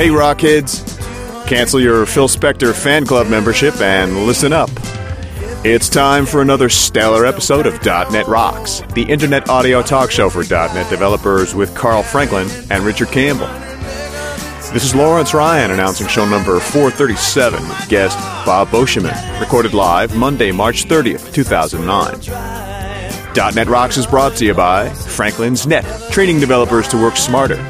Hey, Rockheads! Cancel your Phil Spector fan club membership and listen up. It's time for another stellar episode of .NET Rocks, the internet audio talk show for .NET developers with Carl Franklin and Richard Campbell. This is Lawrence Ryan announcing show number 437 with guest Bob Beauchemin, recorded live Monday, March 30th, 2009. .NET Rocks is brought to you by Franklin's Net, training developers to work smarter.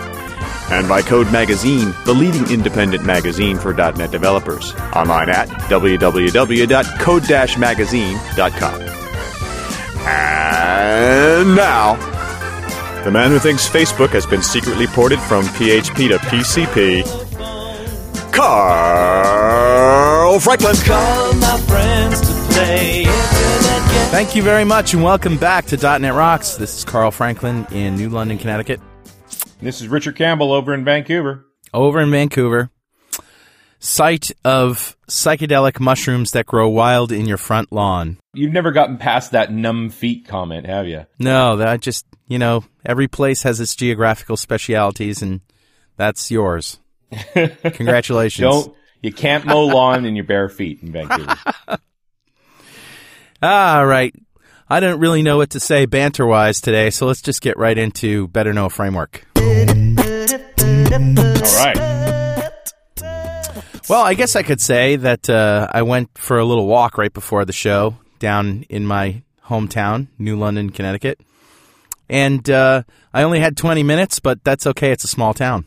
and by Code Magazine, the leading independent magazine for .NET developers. Online at www.code-magazine.com. And now, the man who thinks Facebook has been secretly ported from PHP to PCP, Carl Franklin. Call my friends to play. Thank you very much, and welcome back to .NET Rocks. This is Carl Franklin in New London, Connecticut, This is Richard Campbell over in Vancouver. over in Vancouver. Site of psychedelic mushrooms that grow wild in your front lawn. You've never gotten past that numb feet comment, have you? No, that just you know, every place has its geographical specialities, and that's yours. Congratulations. Don't you can't mow lawn in your bare feet in Vancouver. All right. I don't really know what to say banter wise today, so let's just get right into Better Know Framework. All right. Well, I guess I could say that uh, I went for a little walk right before the show down in my hometown, New London, Connecticut. And uh, I only had 20 minutes, but that's okay. It's a small town.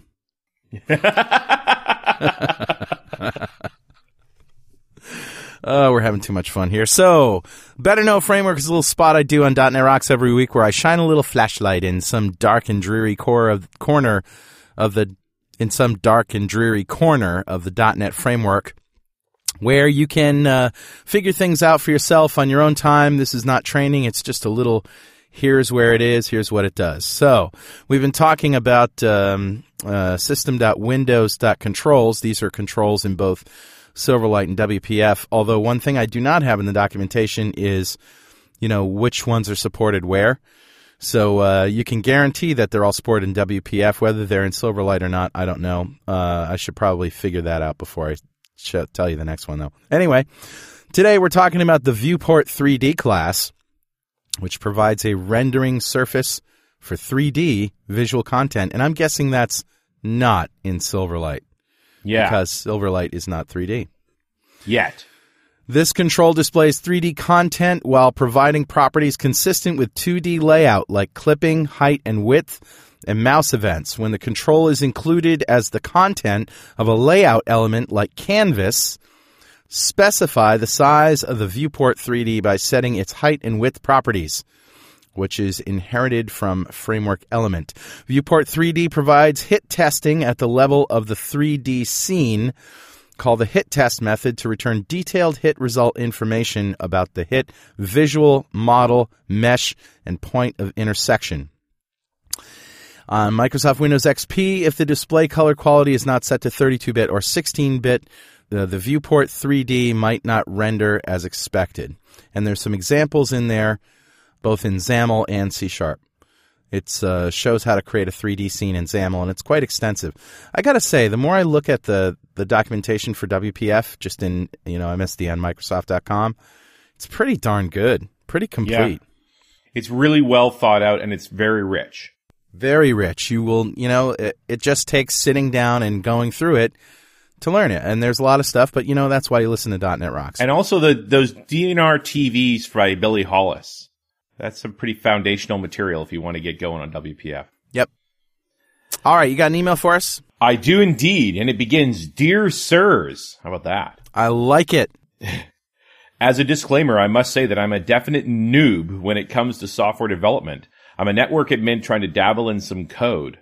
Oh, we're having too much fun here. So, Better Know Framework is a little spot I do on .NET Rocks every week where I shine a little flashlight in some dark and dreary core of, corner of the in some dark and dreary corner of the .NET framework where you can uh, figure things out for yourself on your own time. This is not training; it's just a little. Here's where it is. Here's what it does. So we've been talking about um, uh, system.windows.controls. These are controls in both Silverlight and WPF. Although one thing I do not have in the documentation is, you know, which ones are supported where. So uh, you can guarantee that they're all supported in WPF. Whether they're in Silverlight or not, I don't know. Uh, I should probably figure that out before I sh- tell you the next one, though. Anyway, today we're talking about the Viewport 3D class, which provides a rendering surface for 3D visual content. And I'm guessing that's not in Silverlight Yeah. because Silverlight is not 3D. Yet. This control displays 3D content while providing properties consistent with 2D layout like clipping, height, and width, and mouse events. When the control is included as the content of a layout element like canvas, specify the size of the viewport 3D by setting its height and width properties which is inherited from framework element. Viewport 3D provides hit testing at the level of the 3D scene. Call the hit test method to return detailed hit result information about the hit visual, model, mesh, and point of intersection. On Microsoft Windows XP, if the display color quality is not set to 32 bit or 16 bit, the, the viewport 3D might not render as expected. And there's some examples in there, both in XAML and C Sharp. It uh, shows how to create a 3D scene in XAML, and it's quite extensive. I gotta say, the more I look at the the documentation for WPF, just in you know MSDN Microsoft.com, it's pretty darn good, pretty complete, Yeah. It's really well thought out and it's very rich. very rich. You will, you know, it, it just takes sitting down and going through it to learn it. And there's a lot of stuff, but you know that's why you listen to .NET Rocks. And also the those DNR TVs by Billy Hollis. That's some pretty foundational material if you want to get going on WPF. yep. All right, you got an email for us? I do indeed, and it begins, Dear Sirs. How about that? I like it. As a disclaimer, I must say that I'm a definite noob when it comes to software development. I'm a network admin trying to dabble in some code.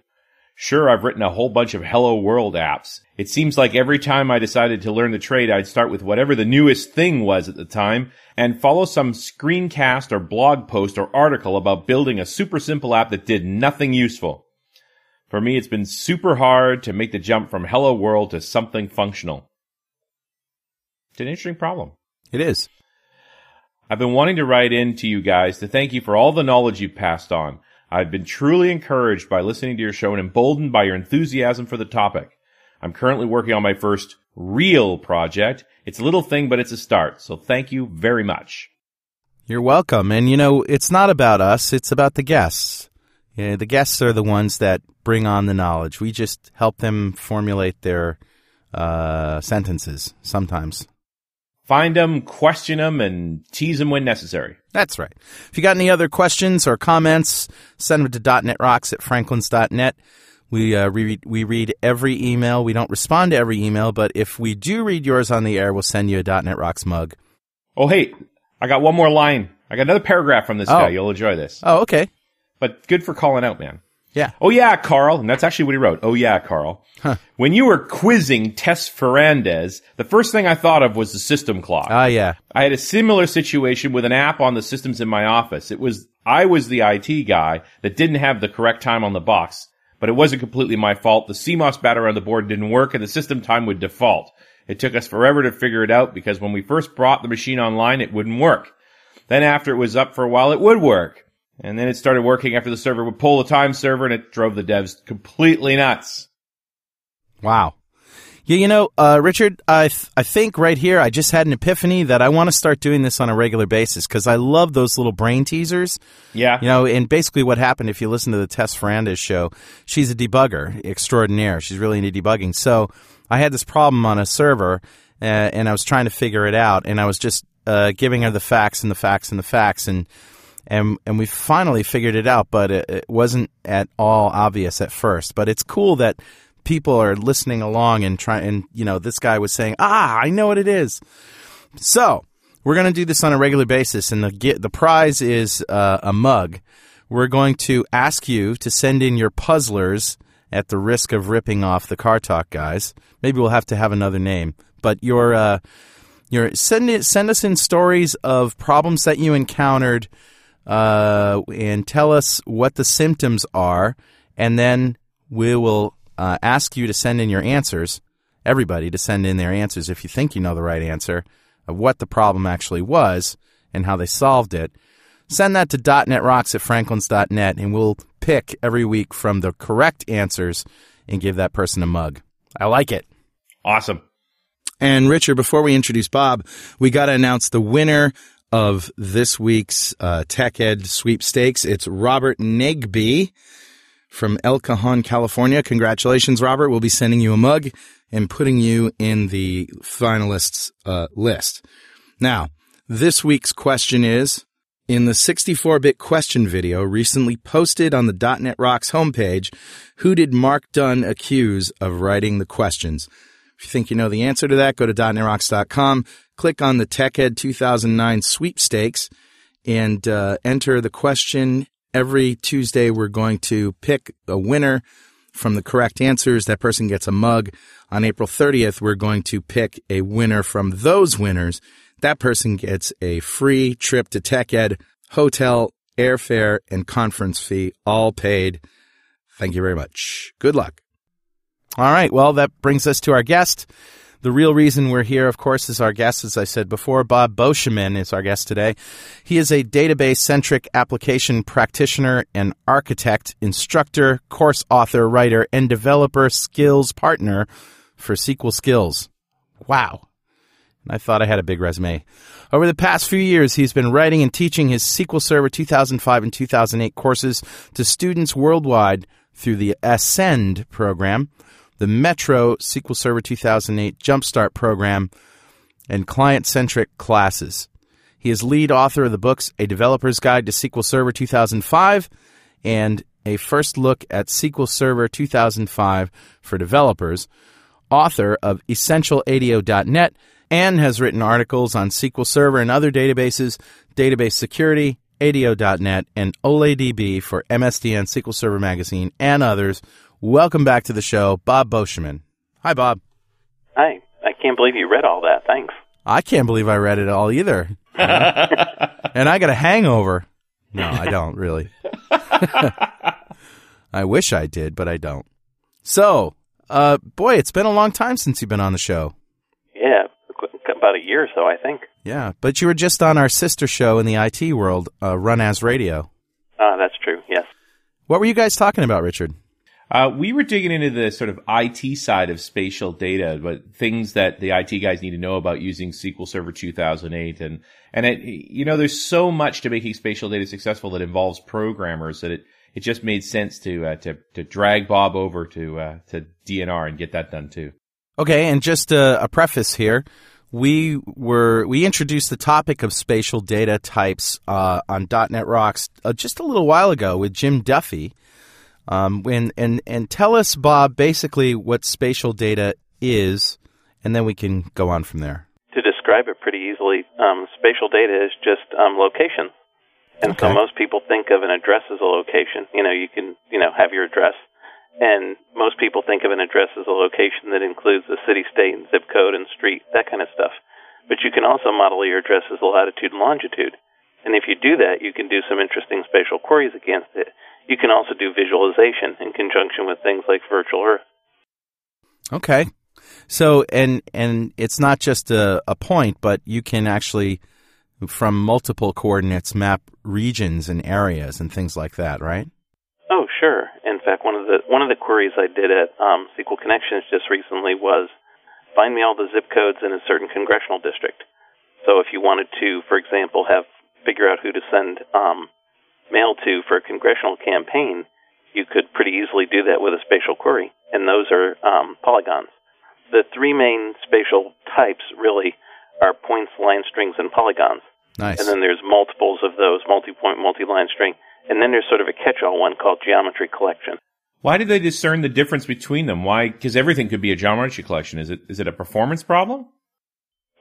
Sure, I've written a whole bunch of Hello World apps. It seems like every time I decided to learn the trade, I'd start with whatever the newest thing was at the time and follow some screencast or blog post or article about building a super simple app that did nothing useful. For me, it's been super hard to make the jump from Hello World to something functional. It's an interesting problem. It is. I've been wanting to write in to you guys to thank you for all the knowledge you've passed on. I've been truly encouraged by listening to your show and emboldened by your enthusiasm for the topic. I'm currently working on my first real project. It's a little thing, but it's a start. So thank you very much. You're welcome. And you know, it's not about us, it's about the guests. The guests are the ones that bring on the knowledge. We just help them formulate their uh, sentences sometimes. Find them, question them, and tease them when necessary. That's right. If you got any other questions or comments, send them to .netrocks at franklins.net. We, uh, read, we read every email. We don't respond to every email, but if we do read yours on the air, we'll send you a .NET Rocks mug. Oh, hey, I got one more line. I got another paragraph from this Oh. guy. You'll enjoy this. Oh, okay. But good for calling out, man. Yeah. Oh yeah, Carl. And that's actually what he wrote. Oh yeah, Carl. When you were quizzing Tess Ferrandez, the first thing I thought of was the system clock. Ah, yeah. I had a similar situation with an app on the systems in my office. It was, I was the IT guy that didn't have the correct time on the box, but it wasn't completely my fault. The CMOS battery on the board didn't work and the system time would default. It took us forever to figure it out because when we first brought the machine online, it wouldn't work. Then after it was up for a while, it would work. And then it started working after the server would pull the time server and it drove the devs completely nuts. Wow. Yeah, you know, uh, Richard, I th- I think right here I just had an epiphany that I want to start doing this on a regular basis because I love those little brain teasers. Yeah. You know, and basically what happened if you listen to the Tess Ferrandez show, she's a debugger extraordinaire. She's really into debugging. So I had this problem on a server, uh, and I was trying to figure it out, and I was just uh, giving her the facts and the facts and the facts, and and and we finally figured it out, but it, it wasn't at all obvious at first. But it's cool that people are listening along and trying. And you know, this guy was saying, "Ah, I know what it is." So we're going to do this on a regular basis, and the get, the prize is uh, a mug. We're going to ask you to send in your puzzlers at the risk of ripping off the Car Talk guys. Maybe we'll have to have another name, but your uh, your send it send us in stories of problems that you encountered, uh, and tell us what the symptoms are, and then we will uh, ask you to send in your answers. Everybody to send in their answers if you think you know the right answer of what the problem actually was and how they solved it. Send that to .netrocks at franklins.net and we'll pick every week from the correct answers and give that person a mug. I like it. Awesome. And Richard, before we introduce Bob, we got to announce the winner of this week's uh, Tech Ed sweepstakes. It's Robert Negby from El Cajon, California. Congratulations, Robert. We'll be sending you a mug and putting you in the finalists uh, list. Now, this week's question is in the 64-bit question video recently posted on the .NET Rocks homepage, who did Mark Dunn accuse of writing the questions? If you think you know the answer to that, go to .NETRocks.com, click on the TechEd 2009 sweepstakes, and uh, enter the question. Every Tuesday, we're going to pick a winner from the correct answers. That person gets a mug. On April 30th, we're going to pick a winner from those winners. That person gets a free trip to TechEd, hotel, airfare, and conference fee, all paid. Thank you very much. Good luck. All right. Well, that brings us to our guest. The real reason we're here, of course, is our guest, as I said before. Bob Beauchemin is our guest today. He is a database centric application practitioner and architect, instructor, course author, writer, and developer skills partner for SQL Skills. Wow. I thought I had a big resume. Over the past few years, he's been writing and teaching his SQL Server 2005 and 2008 courses to students worldwide through the Ascend program, the Metro SQL Server 2008 Jumpstart program, and client centric classes. He is lead author of the books A Developer's Guide to SQL Server 2005 and A First Look at SQL Server 2005 for Developers, author of EssentialADO.net, and has written articles on SQL Server and other databases, database security, ADO.net, and OLE DB for MSDN, SQL Server Magazine, and others. Welcome back to the show, Bob Beauchemin. Hi, Bob. Hi. I can't believe you read all that. Thanks. I can't believe I read it all either. and I got a hangover. No, I don't really. I wish I did, but I don't. So, uh, boy, it's been a long time since you've been on the show. Yeah, about a year or so, I think. Yeah, but you were just on our sister show in the IT world, uh, Run As Radio. Ah, that's true. Yes. What were you guys talking about, Richard? Uh, we were digging into the sort of IT side of spatial data, but things that the IT guys need to know about using SQL Server 2008. And, and it, you know, there's so much to making spatial data successful that involves programmers that it, it just made sense to, uh, to, to drag Bob over to, uh, to DNR and get that done too. Okay, and just a, a preface here. We were we introduced the topic of spatial data types uh, on .NET Rocks uh, just a little while ago with Jim Duffy. Um, and, and and tell us, Bob, basically what spatial data is, and then we can go on from there. To describe it pretty easily, um, spatial data is just um, location. And so most people think of an address as a location. You know, you can, you know, have your address. And most people think of an address as a location that includes the city, state, and zip code and street, that kind of stuff. But you can also model your address as a latitude and longitude. And if you do that, you can do some interesting spatial queries against it. You can also do visualization in conjunction with things like virtual Earth. Okay. So and and it's not just a, a point, but you can actually from multiple coordinates map regions and areas and things like that, right? Oh, sure. In fact, one of the one of the queries I did at um, SQL Connections just recently was find me all the zip codes in a certain congressional district. So if you wanted to, for example, have figure out who to send um, mail to for a congressional campaign, you could pretty easily do that with a spatial query, and those are um, polygons. The three main spatial types really are points, line strings, and polygons. Nice. And then there's multiples of those, multi-point, multi-line string. And then there's sort of a catch-all one called geometry collection. Why did they discern the difference between them? Why? Because everything could be a geometry collection. Is it is it a performance problem?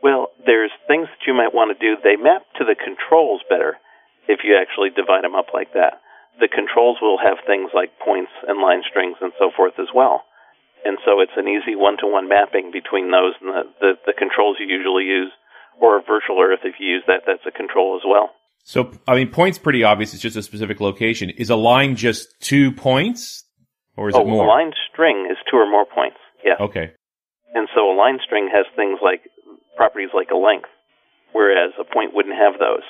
Well, there's things that you might want to do. They map to the controls better if you actually divide them up like that. The controls will have things like points and line strings and so forth as well. And so it's an easy one-to-one mapping between those and the, the, the controls you usually use. Or a virtual earth, if you use that, that's a control as well. So, I mean, point's pretty obvious. It's just a specific location. Is a line just two points, or is oh, it more? a line string is two or more points. Yeah. Okay. And so a line string has things like properties like a length, whereas a point wouldn't have those.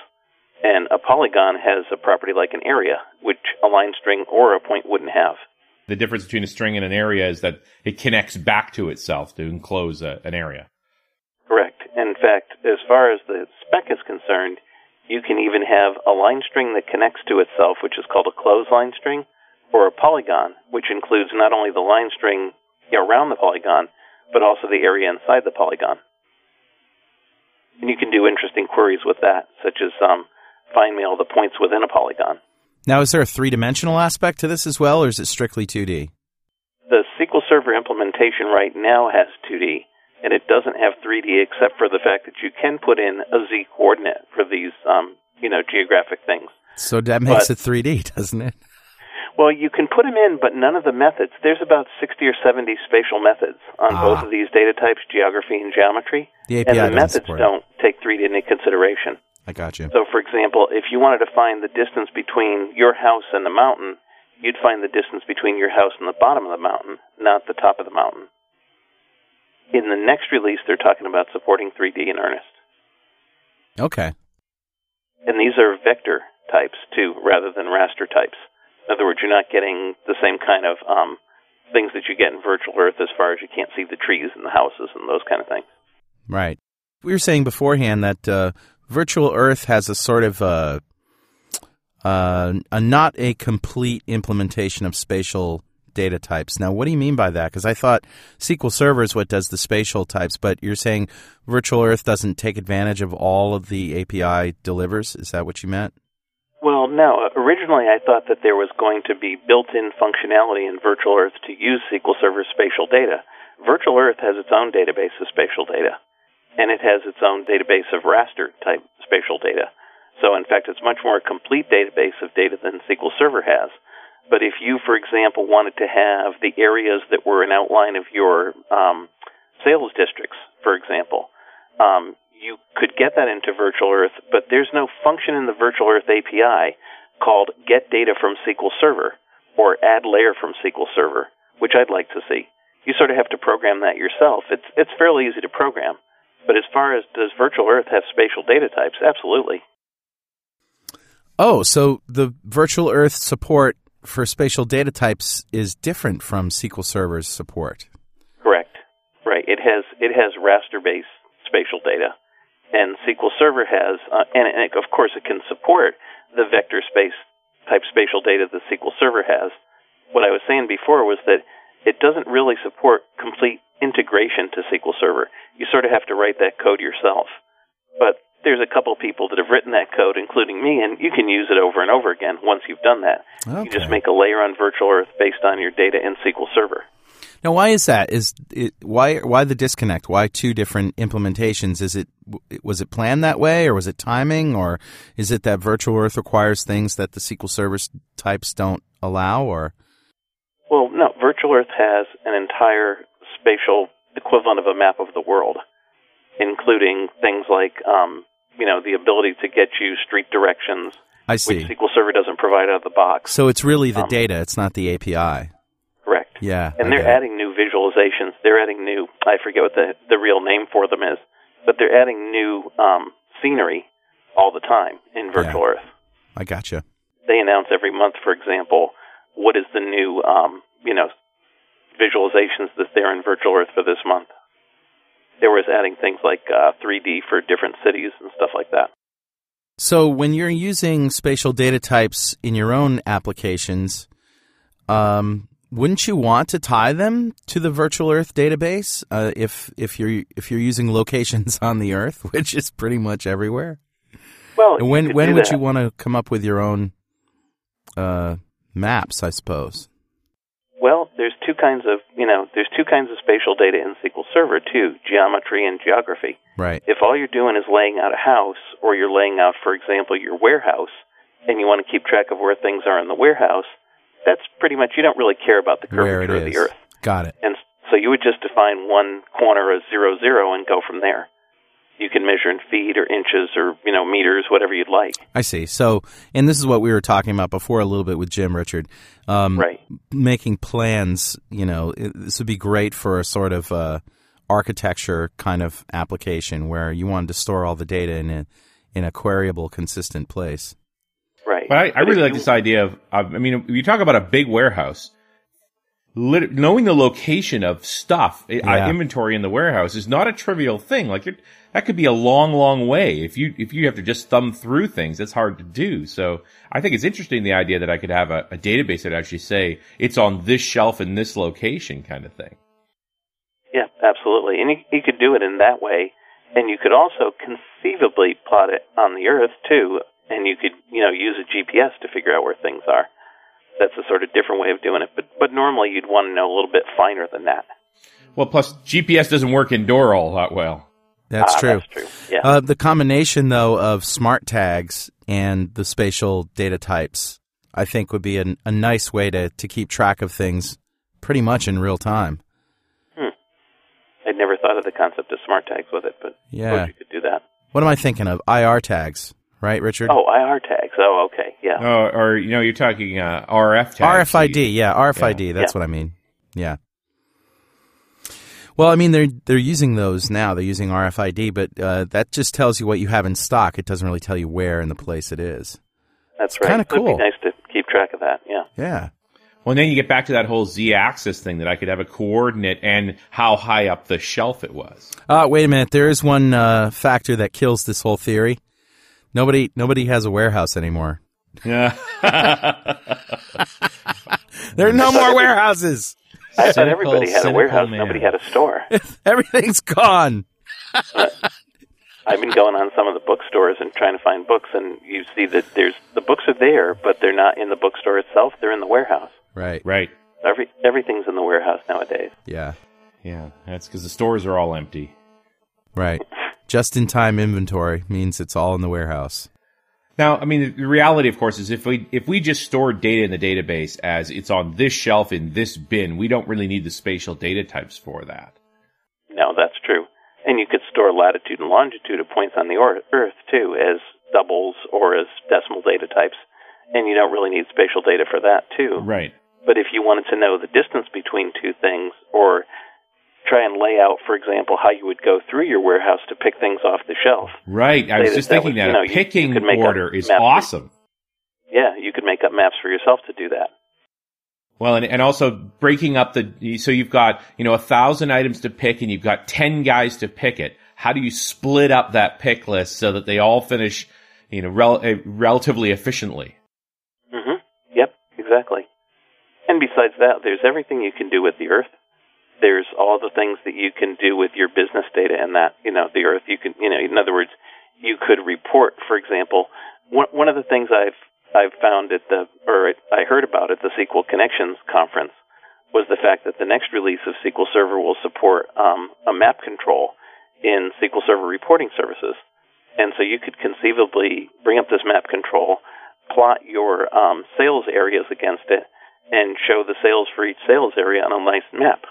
And a polygon has a property like an area, which a line string or a point wouldn't have. The difference between a string and an area is that it connects back to itself to enclose a, an area. Correct. In fact, as far as the spec is concerned, you can even have a line string that connects to itself, which is called a closed line string, or a polygon, which includes not only the line string around the polygon, but also the area inside the polygon. And you can do interesting queries with that, such as um, find me all the points within a polygon. Now, is there a three dimensional aspect to this as well, or is it strictly 2D? The SQL Server implementation right now has 2D, and it doesn't have 3D except for the fact that you can put in a Z coordinate for these, um, you know, geographic things. So that makes But- it 3D, doesn't it? Well, you can put them in, but none of the methods. There's about 60 or 70 spatial methods on Ah. both of these data types, geography and geometry. The and API the methods don't take 3D into consideration. I got you. So, for example, if you wanted to find the distance between your house and the mountain, you'd find the distance between your house and the bottom of the mountain, not the top of the mountain. In the next release, they're talking about supporting 3D in earnest. Okay. And these are vector types too, rather than raster types. In other words, you're not getting the same kind of um, things that you get in virtual Earth as far as you can't see the trees and the houses and those kind of things. Right. We were saying beforehand that uh, virtual Earth has a sort of uh, uh, a not a complete implementation of spatial data types. Now, what do you mean by that? Because I thought SQL Server is what does the spatial types, but you're saying Virtual Earth doesn't take advantage of all of the API delivers. Is that what you meant? Well, no. Originally, I thought that there was going to be built-in functionality in Virtual Earth to use SQL Server spatial data. Virtual Earth has its own database of spatial data, and it has its own database of raster type spatial data. So, in fact, it's much more a complete database of data than SQL Server has. But if you, for example, wanted to have the areas that were an outline of your um, sales districts, for example, um, you could get that into Virtual Earth, but there's no function in the Virtual Earth API called get data from SQL Server or add layer from SQL Server, which I'd like to see. You sort of have to program that yourself. It's it's fairly easy to program. But as far as does Virtual Earth have spatial data types? Absolutely. Oh, so the Virtual Earth support for spatial data types is different from SQL Server's support. Correct. Right. It has it has raster based spatial data, and SQL Server has, uh, and, and it, of course it can support the vector space type spatial data that SQL Server has. What I was saying before was that it doesn't really support complete integration to SQL Server. You sort of have to write that code yourself. But there's a couple people that have written that code, including me, and you can use it over and over again once you've done that. Okay. You just make a layer on Virtual Earth based on your data in SQL Server. Now, why is that? Is it, why why the disconnect? Why two different implementations? Is it was it planned that way, or was it timing, or is it that Virtual Earth requires things that the SQL Server types don't allow, or? Well, no. Virtual Earth has an entire spatial equivalent of a map of the world, including things like um, you know the ability to get you street directions, I see. which SQL Server doesn't provide out of the box. So it's really the Um, data; it's not the API. Correct. Yeah, And they're adding new visualizations. They're adding new. I forget what the the real name for them is, but they're adding new um, scenery all the time in Virtual Earth. I gotcha. They announce every month, for example, what is the new um, you know visualizations that's there in Virtual Earth for this month. They was adding things like uh, 3D for different cities and stuff like that. So when you're using spatial data types in your own applications, um, wouldn't you want to tie them to the Virtual Earth database uh, if if you're if you're using locations on the Earth, which is pretty much everywhere? Well, And when when would that. you want to come up with your own uh, maps? I suppose. Well, there's two kinds of you know there's two kinds of spatial data in SQL Server too: geometry and geography. Right. If all you're doing is laying out a house, or you're laying out, for example, your warehouse, and you want to keep track of where things are in the warehouse, that's pretty much you don't really care about the curvature of the Earth, Got it. and so you would just define one corner as zero zero and go from there. You can measure in feet or inches or you know meters, whatever you'd like. I see. So, and this is what we were talking about before a little bit with Jim Richard. Um, Right. Making plans, you know, it, this would be great for a sort of uh, architecture kind of application where you wanted to store all the data in a in a queryable, consistent place. Right. But I, I But really like you- this idea of, of, I mean, if you talk about a big warehouse, lit, knowing the location of stuff, Yeah. uh, inventory in the warehouse is not a trivial thing. Like it, that could be a long, long way. If you, if you have to just thumb through things, that's hard to do. So I think it's interesting the idea that I could have a, a database that actually say it's on this shelf in this location kind of thing. Yeah, absolutely. And you, you could do it in that way, and you could also conceivably plot it on the Earth too, and you could, you know, use a GPS to figure out where things are. That's a sort of different way of doing it, but but normally you'd want to know a little bit finer than that. Well, plus GPS doesn't work indoor all that well. That's Ah, true. That's true. Yeah. Uh, the combination, though, of smart tags and the spatial data types, I think, would be an, a nice way to, to keep track of things pretty much in real time. Hmm. I'd never thought of the concept of smart tags with it, but Yeah. suppose you could do that. What am I thinking of? IR tags, right, Richard? Oh, IR tags. Oh, okay. Yeah. Oh, or, you know, you're talking, uh, RF tags. RFID, yeah, RFID. Yeah. That's Yeah. what I mean. Yeah. Well, I mean, they're they're using those now. They're using RFID, but uh, that just tells you what you have in stock. It doesn't really tell you where in the place it is. That's right. kinda cool. be nice to keep track of that. Yeah. Yeah. Well, and then you get back to that whole z-axis thing that I could have a coordinate and how high up the shelf it was. Uh, wait a minute. There is one uh, factor that kills this whole theory. Nobody nobody has a warehouse anymore. Yeah. There are no more warehouses. I thought everybody had a warehouse. man. Nobody had a store. Everything's gone. I've been going on some of the bookstores and trying to find books, and you see that there's the books are there, but they're not in the bookstore itself. They're in the warehouse. Right. right. Every everything's in the warehouse nowadays. Yeah. Yeah. That's because the stores are all empty. Right. Just in time inventory means it's all in the warehouse. Now, I mean, the reality, of course, is if we if we just store data in the database as it's on this shelf in this bin, we don't really need the spatial data types for that. No, that's true. And you could store latitude and longitude of points on the Earth too as doubles or as decimal data types, and you don't really need spatial data for that too. Right. But if you wanted to know the distance between two things or try and lay out, for example, how you would go through your warehouse to pick things off the shelf. Right. I Say was just that thinking was, that you know, a you- you picking order is map for- awesome. Yeah, you could make up maps for yourself to do that. Well, and, and also breaking up the, so you've got, you know, a thousand items to pick and you've got 10 guys to pick it. How do you split up that pick list so that they all finish, you know, rel- uh, relatively efficiently? Mm-hmm. Yep, exactly. And besides that, there's everything you can do with the Earth. There's all the things that you can do with your business data and that, you know, the Earth. You can, you know, in other words, you could report, for example, one, one of the things I've I've found at the, or I heard about at the SQL Connections conference was the fact that the next release of SQL Server will support um, a map control in SQL Server reporting services. And so you could conceivably bring up this map control, plot your um, sales areas against it, and show the sales for each sales area on a nice map.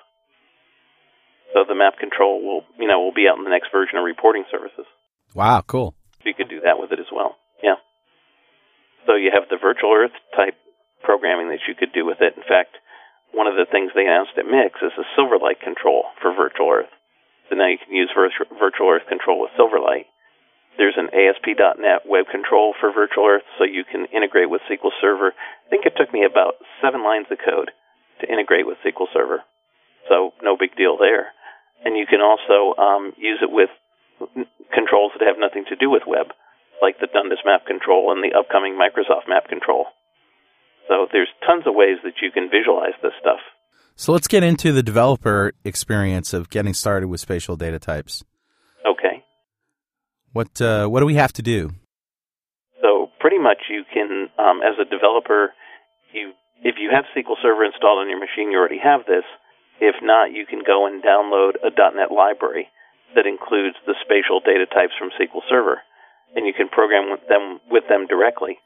So the map control will, you know, will be out in the next version of reporting services. Wow, cool. So you could do that with it as well. Yeah. So you have the virtual Earth type programming that you could do with it. In fact, one of the things they announced at Mix is a Silverlight control for virtual Earth. So now you can use virtu- virtual Earth control with Silverlight. There's an ASP.NET web control for virtual Earth, so you can integrate with SQL Server. I think it took me about seven lines of code to integrate with SQL Server. So no big deal there. And you can also um, use it with controls that have nothing to do with web, like the Dundas map control and the upcoming Microsoft map control. So there's tons of ways that you can visualize this stuff. So let's get into the developer experience of getting started with spatial data types. Okay. What uh, what do we have to do? So pretty much you can, um, as a developer, you if you have SQL Server installed on your machine, you already have this. If not, you can go and download a .NET library that includes the spatial data types from SQL Server, and you can program with them with them directly.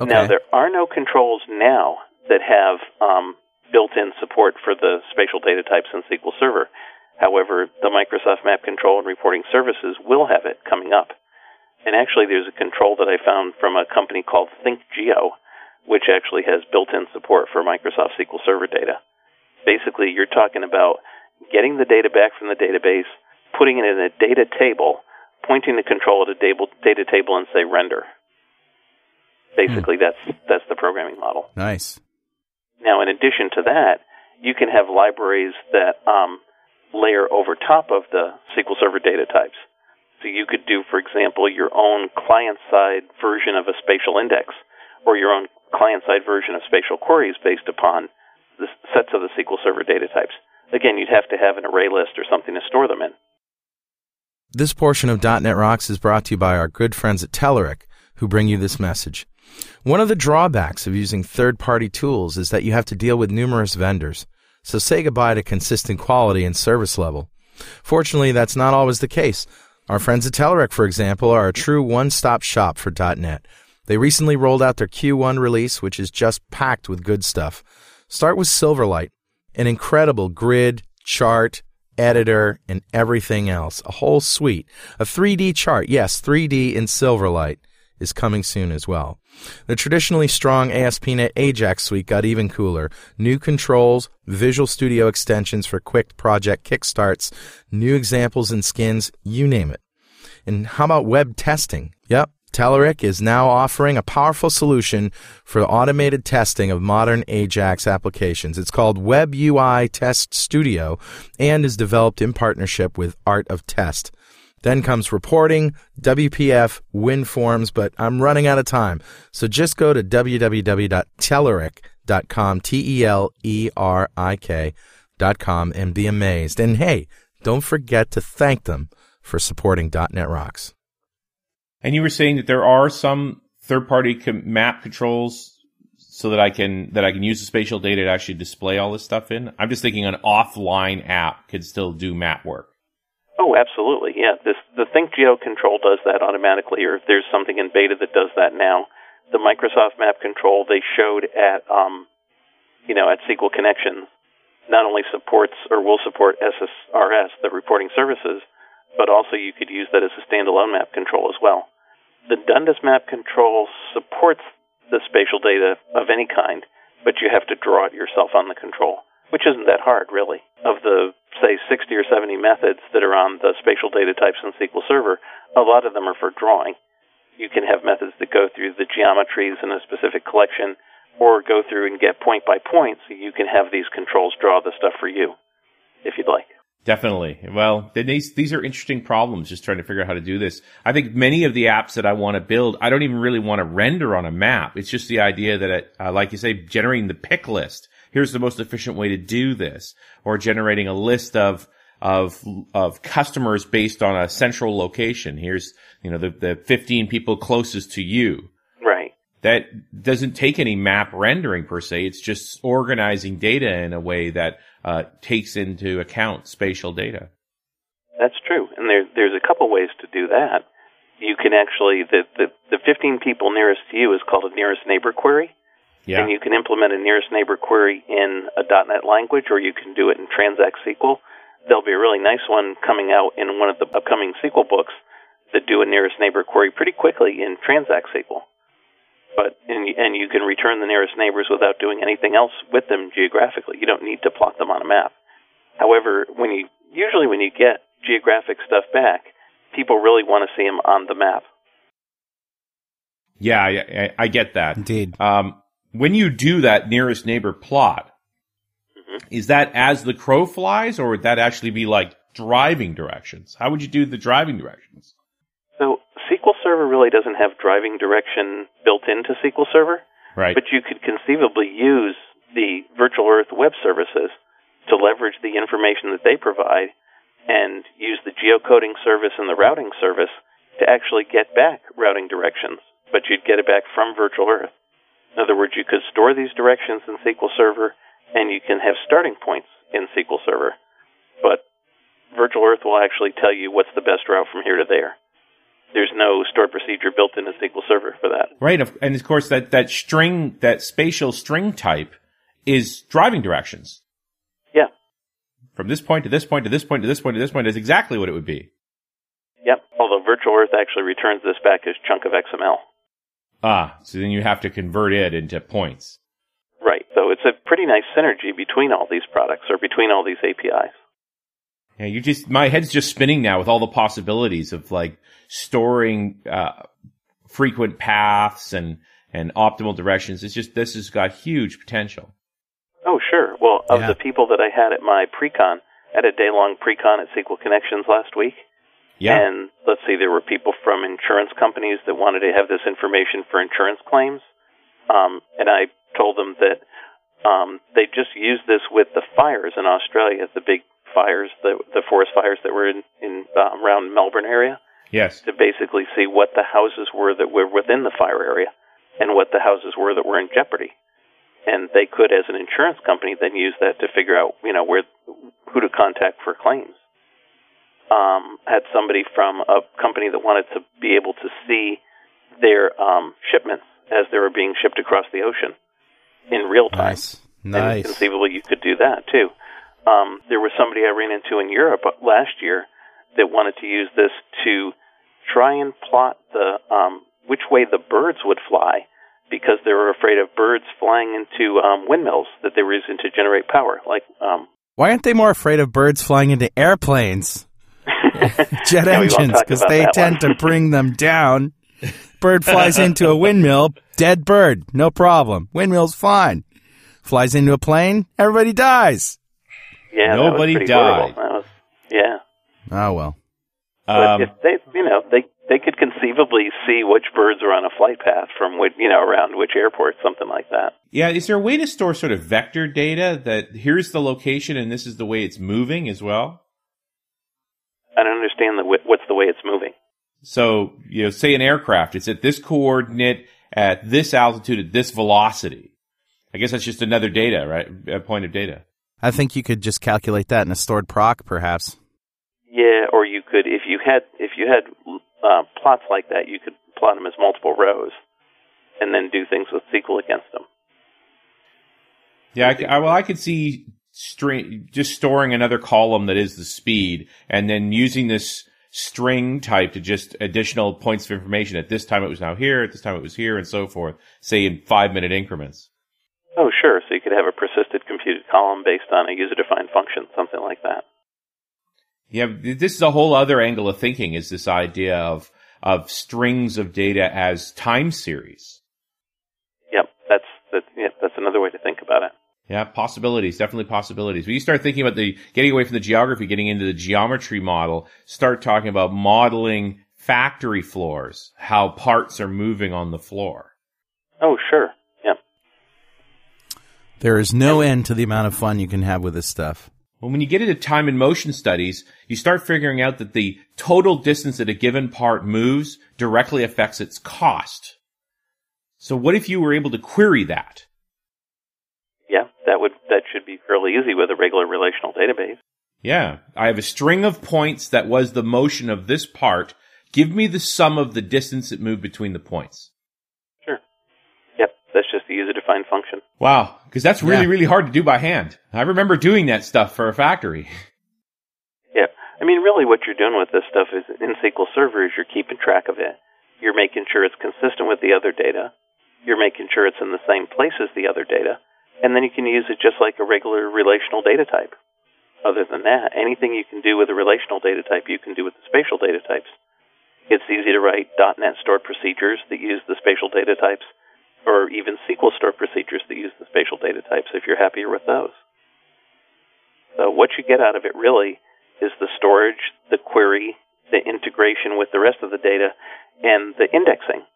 Okay. Now there are no controls now that have um, built-in support for the spatial data types in SQL Server. However, the Microsoft Map Control and Reporting Services will have it coming up. And actually, there's a control that I found from a company called ThinkGeo, which actually has built-in support for Microsoft SQL Server data. Basically, you're talking about getting the data back from the database, putting it in a data table, pointing the control at a data data table, and say render. Basically, that's that's the programming model. nice. Now, in addition to that, you can have libraries that um, layer over top of the SQL Server data types. So you could do, for example, your own client-side version of a spatial index, or your own client-side version of spatial queries based upon the sets of the SQL Server data types. Again, you'd have to have an array list or something to store them in. This portion of .NET Rocks is brought to you by our good friends at Telerik, who bring you this message. One of the drawbacks of using third-party tools is that you have to deal with numerous vendors. So say goodbye to consistent quality and service level. Fortunately, that's not always the case. Our friends at Telerik, for example, are a true one-stop shop for .NET. They recently rolled out their Q1 release, which is just packed with good stuff. Start with Silverlight, an incredible grid, chart, editor, and everything else. A whole suite. A 3D chart, yes, 3D in Silverlight. is coming soon as well. The traditionally strong ASP.NET Ajax suite got even cooler. New controls, Visual Studio extensions for quick project kickstarts, new examples and skins, you name it. And how about web testing? Yep. Telerik is now offering a powerful solution for automated testing of modern Ajax applications. It's called Web UI Test Studio and is developed in partnership with Art of Test. Then comes reporting, WPF, WinForms, but I'm running out of time. So just go to www.telerik.com, T E L E R I K.com, and be amazed. And hey, don't forget to thank them for supporting .NET Rocks. And you were saying that there are some third-party com- map controls so that I can that I can use the spatial data to actually display all this stuff in. I'm just thinking an offline app could still do map work. Oh, absolutely. Yeah, this the ThinkGeo control does that automatically, or if there's something in beta that does that now. The Microsoft Map control they showed at, um, you know, at SQL Connections not only supports or will support SSRS, the reporting services, but also you could use that as a standalone map control as well. The Dundas map control supports the spatial data of any kind, but you have to draw it yourself on the control, which isn't that hard, really. Of the, say, 60 or 70 methods that are on the spatial data types in SQL Server, a lot of them are for drawing. You can have methods that go through the geometries in a specific collection or go through and get point by point so you can have these controls draw the stuff for you, if you'd like. Definitely. Well, these these are interesting problems. Just trying to figure out how to do this. I think many of the apps that I want to build, I don't even really want to render on a map. It's just the idea that, it, uh, like you say, generating the pick list. Here's the most efficient way to do this, or generating a list of of of customers based on a central location. Here's you know the the 15 people closest to you. That doesn't take any map rendering per se. It's just organizing data in a way that uh, takes into account spatial data. That's true, and there, there's a couple ways to do that. You can actually the, the the 15 people nearest to you is called a nearest neighbor query, Yeah. and you can implement a nearest neighbor query in a .NET language, or you can do it in Transact SQL. There'll be a really nice one coming out in one of the upcoming SQL books that do a nearest neighbor query pretty quickly in Transact SQL. But and, and you can return the nearest neighbors without doing anything else with them geographically. You don't need to plot them on a map. However, when you usually when you get geographic stuff back, people really want to see them on the map. Yeah, I, I, I get that. Indeed. Um, when you do that nearest neighbor plot, is that as the crow flies, or would that actually be like driving directions? How would you do the driving directions? SQL Server really doesn't have driving direction built into SQL Server, Right. but you could conceivably use the Virtual Earth web services to leverage the information that they provide and use the geocoding service and the routing service to actually get back routing directions, but you'd get it back from Virtual Earth. In other words, you could store these directions in SQL Server and you can have starting points in SQL Server, but Virtual Earth will actually tell you what's the best route from here to there. There's no stored procedure built in into SQL Server for that. Right, and of course that that string, that spatial string type, is driving directions Yeah. from this point to this point to this point to this point to this point is exactly what it would be. Yep. Although Virtual Earth actually returns this back as chunk of XML. Ah, so then you have to convert it into points. Right. So it's a pretty nice synergy between all these products or between all these APIs. Yeah, you just my head's just spinning now with all the possibilities of like storing uh, frequent paths and and optimal directions. It's just this has got huge potential. Oh, sure. Well, of Yeah. the people that I had at my pre-con, I had a day-long pre-con at SQL Connections last week. Yeah, And let's see, there were people from insurance companies that wanted to have this information for insurance claims. Um, and I told them that um, they just used this with the fires in Australia, the big fires, the, the forest fires that were in, in um, around Melbourne area. yes, to basically see what the houses were that were within the fire area and what the houses were that were in jeopardy. And they could, as an insurance company, then use that to figure out, you know, where who to contact for claims. Um, had somebody from a company that wanted to be able to see their um, shipments as they were being shipped across the ocean in real time. Nice. And Nice. conceivably, you could do that too. Um, there was somebody I ran into in Europe last year that wanted to use this to try and plot the um, which way the birds would fly because they were afraid of birds flying into um, windmills that they were using to generate power. Like, um, Why aren't they more afraid of birds flying into airplanes? Jet Yeah, engines, because they tend to bring them down. Bird flies into a windmill, dead bird, no problem. Windmill's fine. Flies into a plane, everybody dies. Yeah, Nobody died. Was, yeah. Oh well. But Um, if they, you know, they they could conceivably see which birds are on a flight path from which, you know, around which airport, something like that. yeah, is there a way to store sort of vector data that here's the location and this is the way it's moving as well? I don't understand the what's the way it's moving. So, you know, say an aircraft, it's at this coordinate, at this altitude, at this velocity. I guess that's just another data, right? A point of data. I think you could just calculate that in a stored proc, perhaps. Yeah, or you could, if you had, if you had uh, plots like that, you could plot them as multiple rows, and then do things with SQL against them. Yeah, I, c- I- well, I could see string just storing another column that is the speed, and then using this string type to just additional points of information. At this time, it was now here. At this time, it was here, and so forth. Say in five minute increments. Oh, sure. So you could have a persisted computed column based on a user-defined function, something like that. Yeah, this is a whole other angle of thinking. Is this idea of of strings of data as time series? Yep, that's that. Yeah, that's another way to think about it. Yeah, possibilities, definitely possibilities. When you start thinking about the getting away from the geography, getting into the geometry model, start talking about modeling factory floors, how parts are moving on the floor. Oh, sure. Yep. There is no end to the amount of fun you can have with this stuff. Well, when you get into time and motion studies, you start figuring out that the total distance that a given part moves directly affects its cost. So what if you were able to query that? Yeah, that would that should be fairly easy with a regular relational database. Yeah, I have a string of points that was the motion of this part. Give me the sum of the distance it moved between the points. Sure. Yep, that's just the user-defined function. Wow, because that's really, Yeah. really hard to do by hand. I remember doing that stuff for a factory. Yeah, I mean, really, what you're doing with this stuff is in SQL Server is you're keeping track of it. You're making sure it's consistent with the other data. You're making sure it's in the same place as the other data, and then you can use it just like a regular relational data type. Other than that, anything you can do with a relational data type, you can do with the spatial data types. It's easy to write .NET stored procedures that use the spatial data types, or even SQL stored procedures that use the spatial data types if you're happier with those. So what you get out of it really is the storage, the query, the integration with the rest of the data, and the indexing.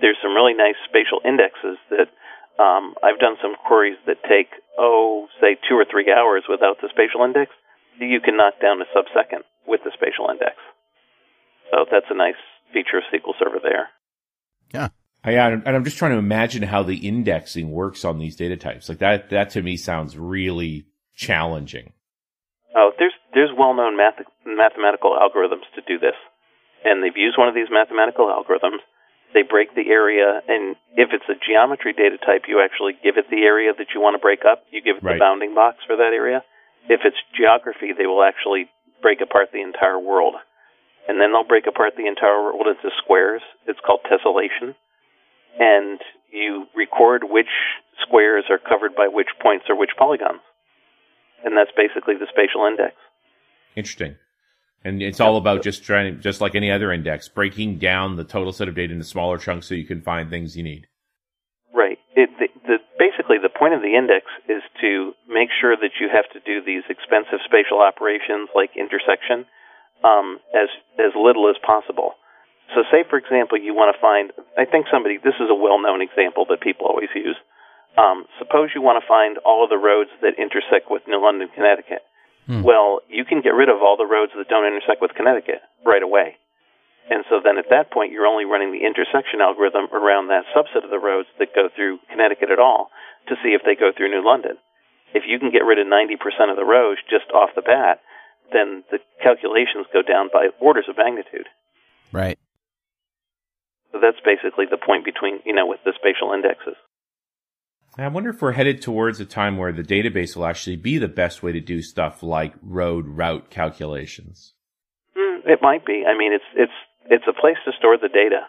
There's some really nice spatial indexes that um, I've done some queries that take, oh, say two or three hours without the spatial index. You can knock down a sub-second with the spatial index. So that's a nice feature of SQL Server there. Yeah. Yeah, and I'm just trying to imagine how the indexing works on these data types. Like that, that to me sounds really challenging. Oh, there's there's well-known math, mathematical algorithms to do this, and they've used one of these mathematical algorithms. They break the area, and if it's a geometry data type, you actually give it the area that you want to break up. You give it Right. the bounding box for that area. If it's geography, they will actually break apart the entire world, and then they'll break apart the entire world into squares. It's called tessellation, and you record which squares are covered by which points or which polygons and that's basically the spatial index. Interesting. And it's all about just trying, just like any other index, breaking down the total set of data into smaller chunks so you can find things you need. Right. It, the, the, basically, the point of the index is to make sure that you have to do these expensive spatial operations like intersection um, as as little as possible. So, say for example, you want to find. I think somebody. This is a well-known example that people always use. Um, suppose you want to find all of the roads that intersect with New London, Connecticut. Well, you can get rid of all the roads that don't intersect with Connecticut right away. And so then at that point, you're only running the intersection algorithm around that subset of the roads that go through Connecticut at all to see if they go through New London. If you can get rid of 90% of the roads just off the bat, then the calculations go down by orders of magnitude. Right. So that's basically the point between, you know, with the spatial indexes. I wonder if we're headed towards a time where the database will actually be the best way to do stuff like road route calculations. Mm, it might be. I mean, it's it's it's a place to store the data,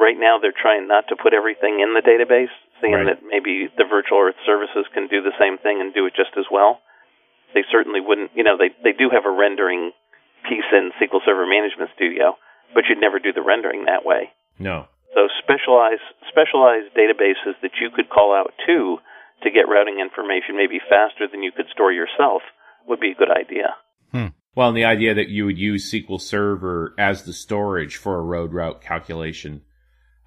right now they're trying not to put everything in the database, seeing Right. that maybe the virtual Earth services can do the same thing and do it just as well. They certainly wouldn't, you know, they they do have a rendering piece in SQL Server Management Studio, but you'd never do the rendering that way. No. So specialized specialized databases that you could call out to to get routing information maybe faster than you could store yourself would be a good idea. Hmm. Well, and the idea that you would use SQL Server as the storage for a road route calculation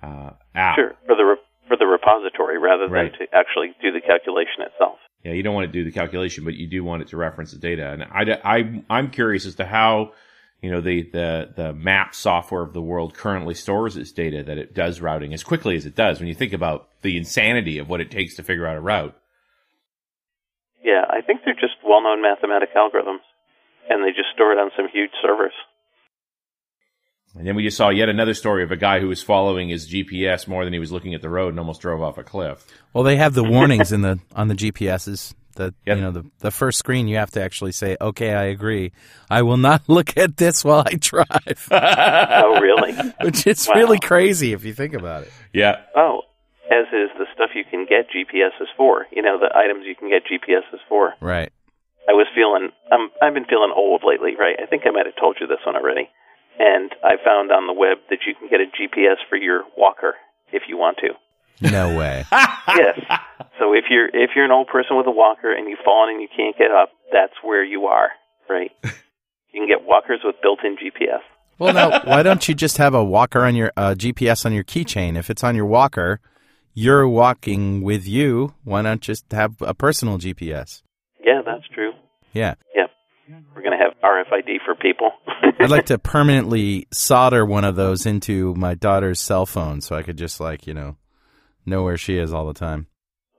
uh, app. Sure, for the re- for the repository rather than Right. to actually do the calculation itself. Yeah, you don't want to do the calculation, but you do want it to reference the data. And I, I, I'm curious as to how, you know, the, the, the map software of the world currently stores its data that it does routing as quickly as it does. When you think about the insanity of what it takes to figure out a route. Yeah, I think they're just well-known mathematic algorithms, and they just store it on some huge servers. And then we just saw yet another story of a guy who was following his GPS more than he was looking at the road and almost drove off a cliff. Well, they have the warnings in the on the GPSs. That Yep. you know the the first screen you have to actually say, "Okay, I agree. I will not look at this while I drive," oh, really? which is Wow. really crazy if you think about it. Yeah. Oh, as is the stuff you can get GPSs for. You know, the items you can get GPSs for. Right. I was feeling, um, I've been feeling old lately, right? I think I might have told you this one already. And I found on the web that you can get a GPS for your walker if you want to. No way. yes. So if you're if you're an old person with a walker and you've fallen and you can't get up, that's where you are, right? You can get walkers with built-in GPS. Well, now why don't you just have a walker on your uh, GPS on your keychain? If it's on your walker, you're walking with you. Why not just have a personal GPS? Yeah, that's true. Yeah. Yeah. We're going to have RFID for people. I'd like to permanently solder one of those into my daughter's cell phone so I could just like, you know, know where she is all the time.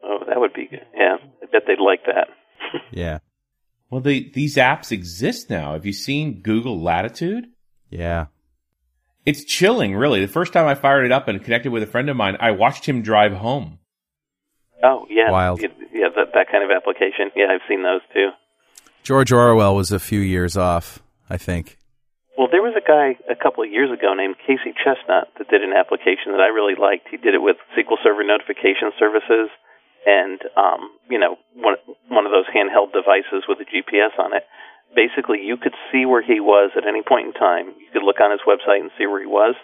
oh, that would be good. Yeah, I bet they'd like that. Yeah. Well, they, these apps exist now. Have you seen Google Latitude? Yeah. It's chilling, really. The first time I fired it up and connected with a friend of mine, I watched him drive home. Oh, yeah. Wild. Yeah, yeah, that that kind of application. Yeah, I've seen those too. George Orwell was a few years off, I think. Well, there was a guy a couple of years ago named Casey Chesnut that did an application that I really liked. He did it with SQL Server notification services and um, you know, one one of those handheld devices with a GPS on it. Basically, you could see where he was at any point in time. You could look on his website and see where he was.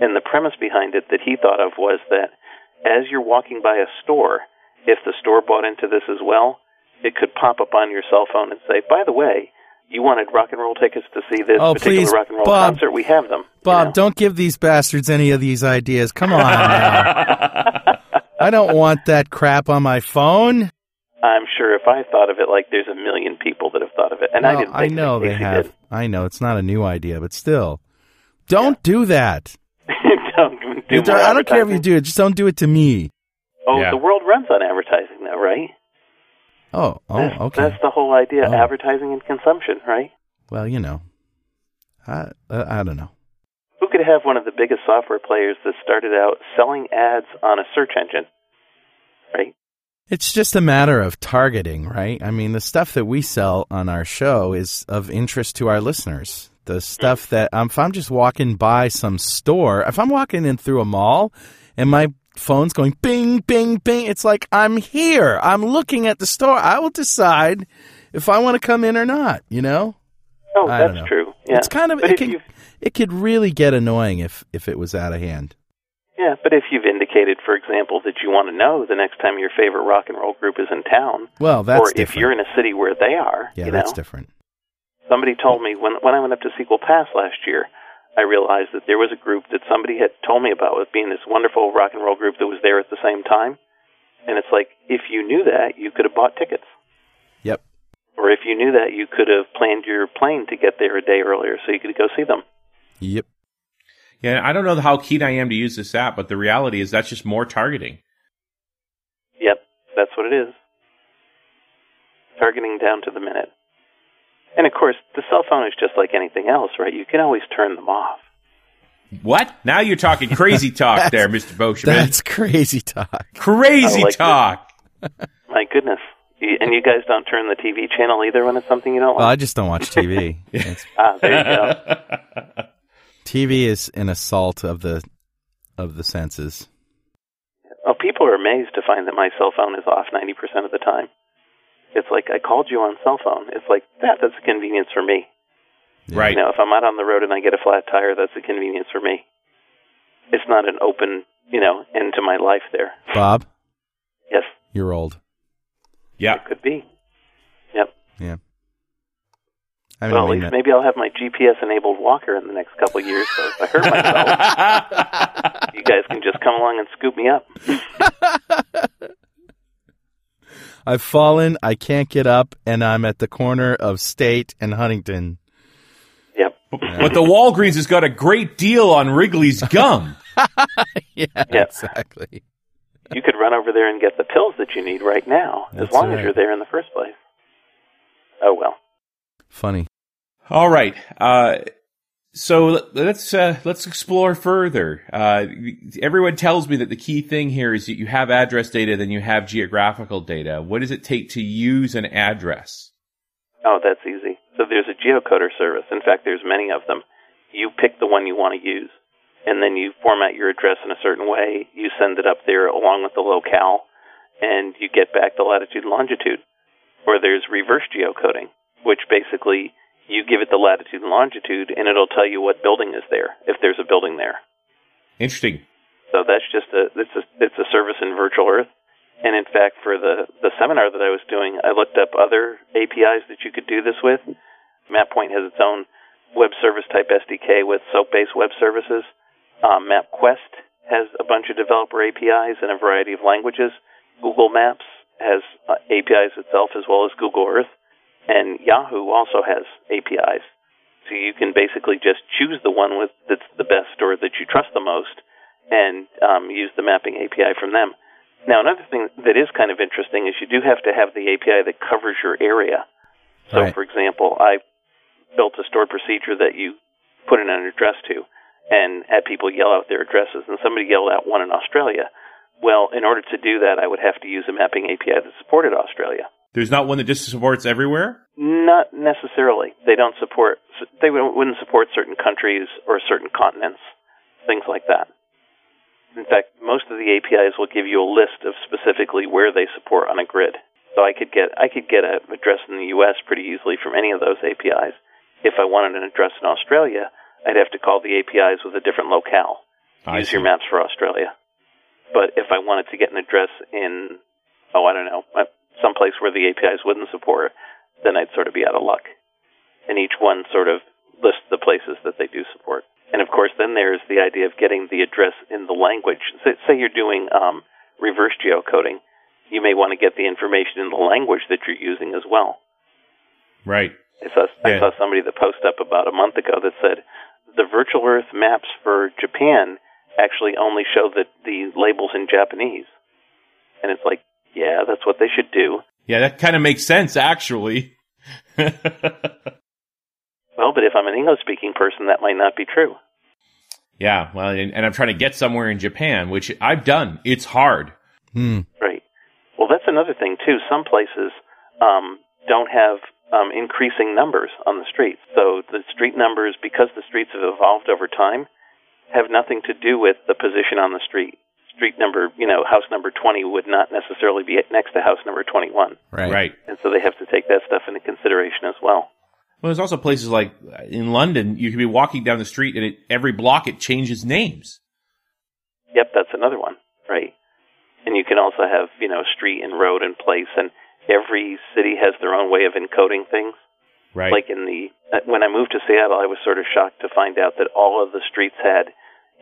And the premise behind it that he thought of was that as you're walking by a store, if the store bought into this as well, it could pop up on your cell phone and say, "By the way, you wanted rock and roll tickets to see this Oh, particular please, rock and roll Bob. concert. We have them." you Bob, know? don't give these bastards any of these ideas. Come on now. I don't want that crap on my phone. I'm sure if I thought of it, like there's a million people that have thought of it, and I didn't. Think know that they have. Did. I know it's not a new idea, but still. Don't do that. don't do You don't- I don't care if you do it. Just don't do it to me. Oh, Yeah. the world runs on advertising, though, right? Oh, oh, That's, okay. That's the whole idea: Oh. advertising and consumption, right? Well, you know, I uh, I don't know. Who could have one of the biggest software players that started out selling ads on a search engine, right? It's just a matter of targeting, right? I mean, the stuff that we sell on our show is of interest to our listeners. The stuff that um, if I'm just walking by some store, if I'm walking in through a mall and my phone's going bing, bing, bing, it's like I'm here. I'm looking at the store. I will decide if I want to come in or not. You know, Oh, that's know. true. Yeah. it's kind of But it can you've- it could really get annoying if if it was out of hand. Yeah, but if you've indicated, for example, that you want to know the next time your favorite rock and roll group is in town, Well, that's or if you're in a city where they are, yeah, you that's know, different. somebody told me when when I went up to SQL PASS last year, I realized that there was a group that somebody had told me about with being this wonderful rock and roll group that was there at the same time. And it's like if you knew that, you could have bought tickets. Yep. Or if you knew that, you could have planned your plane to get there a day earlier so you could go see them. Yep. Yeah, I don't know how keen I am to use this app, but the reality is that's just more targeting. Yep, that's what it is. Targeting down to the minute. And of course, the cell phone is just like anything else, right? You can always turn them off. What? Now you're talking crazy talk there, Mr. Beauchemin. That's crazy talk. Crazy like talk. My goodness. And you guys don't turn the TV channel either when it's something you don't Well, I just don't watch TV. It's- Ah, there you go. TV is an assault of the of the senses. Oh, people are amazed to find that my cell phone is off 90% of the time. It's like I called you on cell phone. It's like that. That's a convenience for me. Right. You know, if I'm out on the road and I get a flat tire, that's a convenience for me. It's not an open, you know, end to my life there. Bob, Yes, you're old. Yeah. it could be. Yep. Yeah. I haven't Well, at mean least that. maybe I'll have my GPS-enabled walker in the next couple of years. So if I hurt myself, you guys can just come along and scoop me up. I've fallen. I can't get up, and I'm at the corner of State and Huntington. Yep. But the Walgreens has got a great deal on Wrigley's gum. Yeah, Yeah. exactly. You could run over there and get the pills that you need right now, That's as long right. as you're there in the first place. Oh well. Funny. All right. Uh, so let- let's uh, let's explore further. Uh, everyone tells me that the key thing here is that you have address data, then you have geographical data. What does it take to use an address? Oh, that's easy. So there's a geocoder service. In fact, there's many of them. You pick the one you want to use, and then you format your address in a certain way. You send it up there along with the locale, and you get back the latitude and longitude. Or there's reverse geocoding, which basically you give it the latitude and longitude, and it'll tell you what building is there if there's a building there. Interesting. So that's just a it's a it's a service in Virtual Earth. And in fact, for the the seminar that I was doing, I looked up other APIs that you could do this with. MapPoint has its own web service type SDK with SOAP-based web services. Um, MapQuest has a bunch of developer APIs in a variety of languages. Google Maps has uh, APIs itself as well as Google Earth, and Yahoo also has APIs. So you can basically just choose the one with that's the best or that you trust the most, and um, use the mapping API from them. Now, another thing that is kind of interesting is you do have to have the API that covers your area. So, Right. for example, I built a stored procedure that you put in an address to and had people yell out their addresses, and somebody yelled out one in Australia. Well, in order to do that, I would have to use a mapping API that supported Australia. There's not one that just supports everywhere. Not necessarily. They don't support. They wouldn't support certain countries or certain continents, things like that. In fact, most of the APIs will give you a list of specifically where they support on a grid. So I could get I could get an address in the U.S. pretty easily from any of those APIs. If I wanted an address in Australia, I'd have to call the APIs with a different locale. I Use your maps for Australia. But if I wanted to get an address in, oh, I don't know, uh, someplace where the APIs wouldn't support, then I'd sort of be out of luck. And each one sort of lists the places that they do support. And of course, then there's the idea of getting the address in the language. Say, say you're doing um, reverse geocoding, you may want to get the information in the language that you're using as well. Right. I saw, I saw somebody that posted up about a month ago that said the virtual Earth maps for Japan actually only show the, the labels in Japanese. And it's like, yeah, that's what they should do. Yeah, that kind of makes sense, actually. Well, but if I'm an English speaking person, that might not be true. yeah. Well, and, and I'm trying to get somewhere in Japan, which I've done. It's hard. Hmm. Right. Well, that's another thing too. Some places um, don't have um, increasing numbers on the streets. So the street numbers, because the streets have evolved over time, have nothing to do with the position on the street. Street number, you know, house number 20 would not necessarily be next to house number 21. Right. Right. And so they have to take that stuff into consideration as well. Well, there's also places like uh, in London, you can be walking down the street and it, every block it changes names. Yep, that's another one. Right. And you can also have, you know, street and road and place, and every city has their own way of encoding things. Right. Like in the uh, when I moved to Seattle, I was sort of shocked to find out that all of the streets had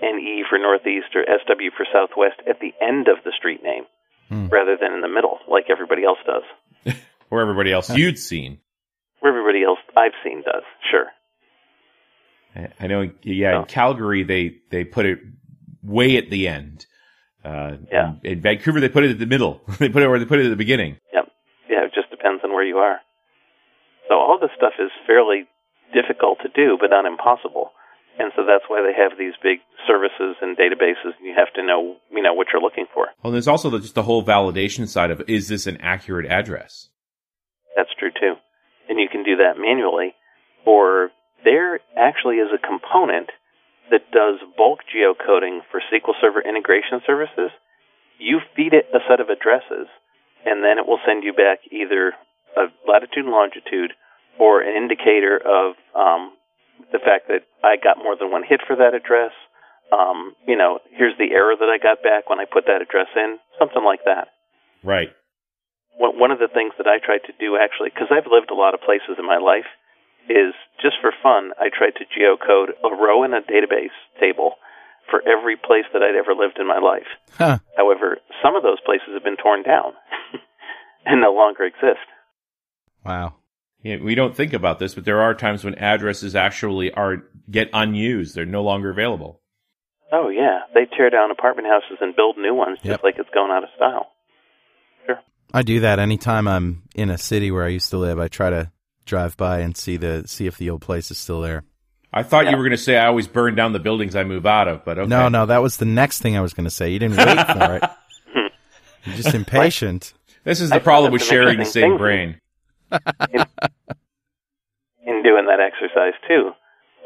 NE for northeast or SW for southwest at the end of the street name, Hmm. rather than in the middle, like everybody else does. or everybody else you'd seen. Where everybody else I've seen does. Sure. I- I know, yeah, in Oh. Calgary, they, they put it way at the end. Uh, Yeah. In, in Vancouver, they put it at the middle. they put it where they put it at the beginning. Yep. Yeah, it just depends on where you are. So all this stuff is fairly difficult to do, but not impossible. And so that's why they have these big services and databases, and you have to know, you know, what you're looking for. Well, there's also the, just the whole validation side of is this an accurate address? That's true too. And you can do that manually, or there actually is a component that does bulk geocoding for SQL Server integration services, you feed it a set of addresses, and then it will send you back either a latitude and longitude or an indicator of um, the fact that I got more than one hit for that address. Um, you know, here's the error that I got back when I put that address in, something like that. Right. One of the things that I tried to do actually, because I've lived a lot of places in my life, is just for fun, I tried to geocode a row in a database table for every place that I'd ever lived in my life. Huh. However, some of those places have been torn down and no longer exist. Wow. Yeah, we don't think about this, but there are times when addresses actually are get unused. They're no longer available. Oh yeah, they tear down apartment houses and build new ones just Yep. like it's going out of style. Sure. I do that anytime I'm in a city where I used to live. I try to drive by and see the see if the old place is still there. I thought Yeah. you were going to say I always burn down the buildings I move out of, but okay. No, no, that was the next thing I was going to say. You didn't wait for it. You're just impatient. This is I the problem with sharing the same things. brain. In doing that exercise too.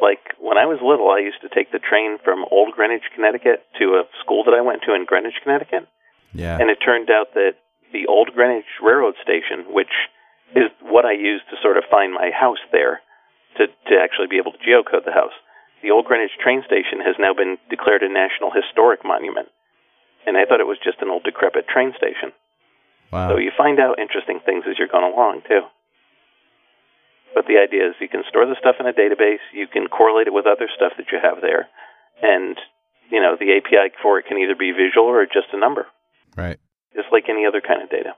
Like when I was little, I used to take the train from Old Greenwich, Connecticut to a school that I went to in Greenwich, Connecticut. Yeah. And it turned out that the Old Greenwich Railroad Station, which is what I used to sort of find my house there, to, to actually be able to geocode the house, the Old Greenwich train station has now been declared a National Historic Monument. And I thought it was just an old decrepit train station. Wow. So you find out interesting things as you're going along too. But the idea is you can store the stuff in a database, you can correlate it with other stuff that you have there, and you know the API for it can either be visual or just a number, Right. just like any other kind of data.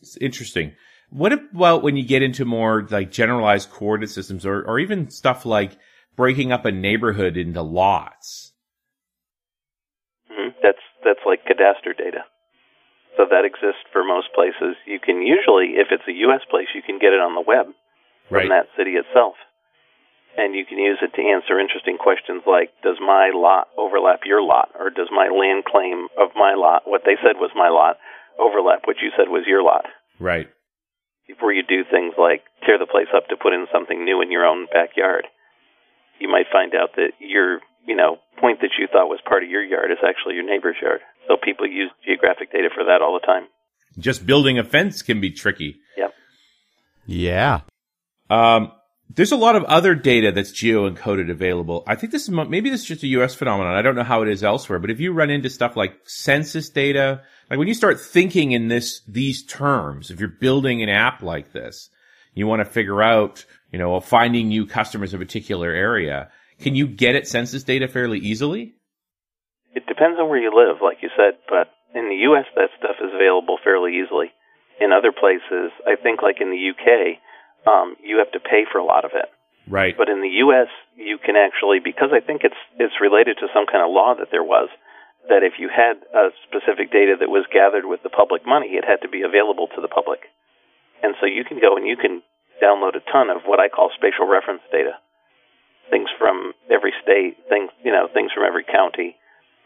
It's interesting. What about when you get into more like generalized coordinate systems or, or even stuff like breaking up a neighborhood into lots? hmm That's that's like cadastre data. So that exists for most places. You can usually, if it's a U.S. place, you can get it on the web from Right. that city itself. And you can use it to answer interesting questions like, does my lot overlap your lot? Or does my land claim of my lot, what they said was my lot, overlap what you said was your lot? Right. Before you do things like tear the place up to put in something new in your own backyard, you might find out that your, you know, point that you thought was part of your yard is actually your neighbor's yard. So people use geographic data for that all the time. Just building a fence can be tricky. Yep. Yeah. Um, there's a lot of other data that's geo encoded available. I think this is maybe this is just a U.S. phenomenon. I don't know how it is elsewhere, but if you run into stuff like census data, like when you start thinking in this these terms, if you're building an app like this, you want to figure out, you know, finding new customers in a particular area. Can you get at census data fairly easily? It depends on where you live, like you said, but in the U.S., that stuff is available fairly easily. In other places, I think, like in the U.K., um, you have to pay for a lot of it. Right. But in the U.S., you can actually, because I think it's it's related to some kind of law that there was, that if you had a specific data that was gathered with the public money, it had to be available to the public. And so you can go and you can download a ton of what I call spatial reference data, things from every state, things you know, things from every county.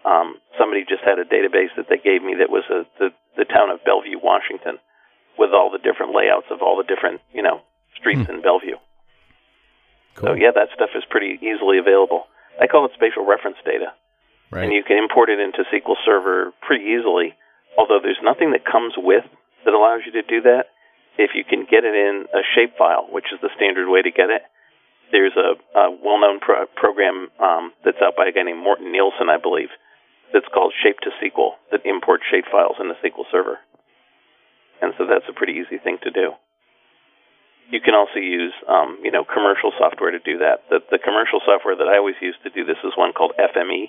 Um, somebody just had a database that they gave me that was a, the the town of Bellevue, Washington, with all the different layouts of all the different you know streets in Bellevue. So yeah, that stuff is pretty easily available. I call it spatial reference data, Right. and you can import it into SQL Server pretty easily. Although there's nothing that comes with that allows you to do that. If you can get it in a shapefile, which is the standard way to get it, there's a, a well-known pro- program um, that's out by a guy named Morten Nielsen, I believe, that's called Shape to SQL that imports shapefiles into SQL Server. And so that's a pretty easy thing to do. You can also use, um, you know, commercial software to do that. The, the commercial software that I always use to do this is one called FME,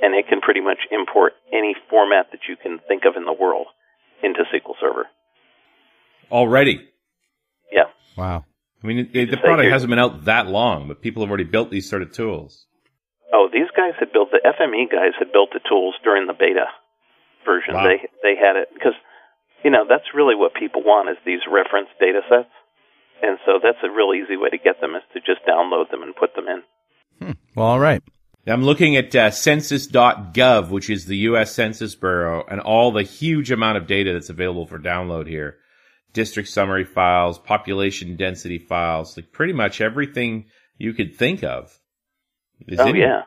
and it can pretty much import any format that you can think of in the world into SQL Server. Already. Yeah. wow. I mean, it, it, the product like hasn't been out that long, but people have already built these sort of tools. Oh, these guys had built the FME guys had built the tools during the beta version. Wow. They they had it because you know that's really what people want is these reference data sets, and so that's a real easy way to get them is to just download them and put them in. Well, all right. I'm looking at uh, census.gov, which is the U.S. Census Bureau, and all the huge amount of data that's available for download here. District summary files, population density files, like pretty much everything you could think of. is oh yeah,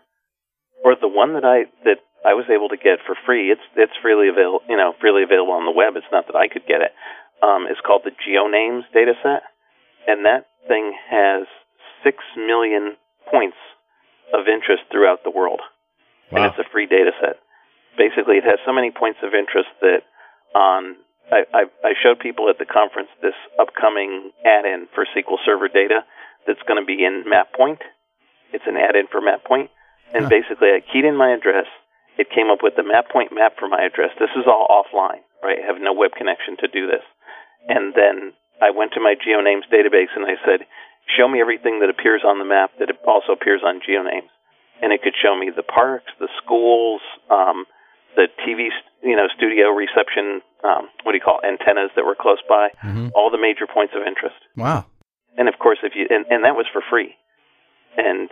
or the one that I that I was able to get for free. It's it's freely available, you know, freely available on the web. It's not that I could get it. Um, it's called the GeoNames data set, and that thing has six million points of interest throughout the world, and it's a free data set. Basically, it has so many points of interest that on I, I, I showed people at the conference this upcoming add-in for SQL Server data that's going to be in MapPoint. It's an add-in for MapPoint, and Huh. basically I keyed in my address. It came up with the MapPoint map for my address. This is all offline, right? I have no web connection to do this. And then I went to my GeoNames database and I said, "Show me everything that appears on the map that also appears on GeoNames." And it could show me the parks, the schools, um, the TV, you know, studio reception, um, what do you call it, antennas that were close by, Mhm. all the major points of interest. Wow. And of course, if you and, and that was for free. And